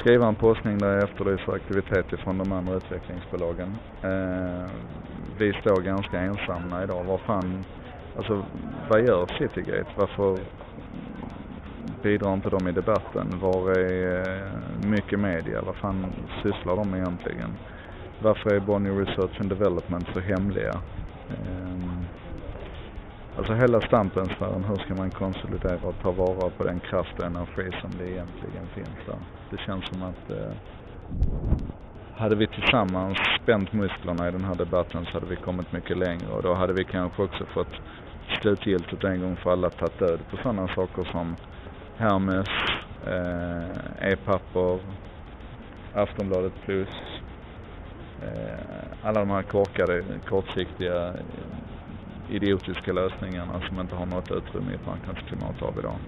skriva en postning där jag efterlyser aktivitet ifrån de andra utvecklingsbolagen. Eh, vi står ganska ensamma idag. Vad fan, alltså vad gör Citygate? Varför bidrar inte de i debatten? Var är eh, mycket media? Vad fan sysslar de egentligen? Varför är Bonnier Research and Development så hemliga? Eh, alltså hela Stampensfären, hur ska man konsolidera och ta vara på den kraft och energi som det egentligen finns där? Det känns som att eh, hade vi tillsammans spänt musklerna i den här debatten så hade vi kommit mycket längre och då hade vi kanske också fått slutgiltigt en gång för alla tagit död på sådana saker som Hermes, eh, e-papper, Aftonbladet plus, eh, alla de här korkade, kortsiktiga, idiotiska lösningarna som inte har något utrymme i ett marknadsklimat av idag.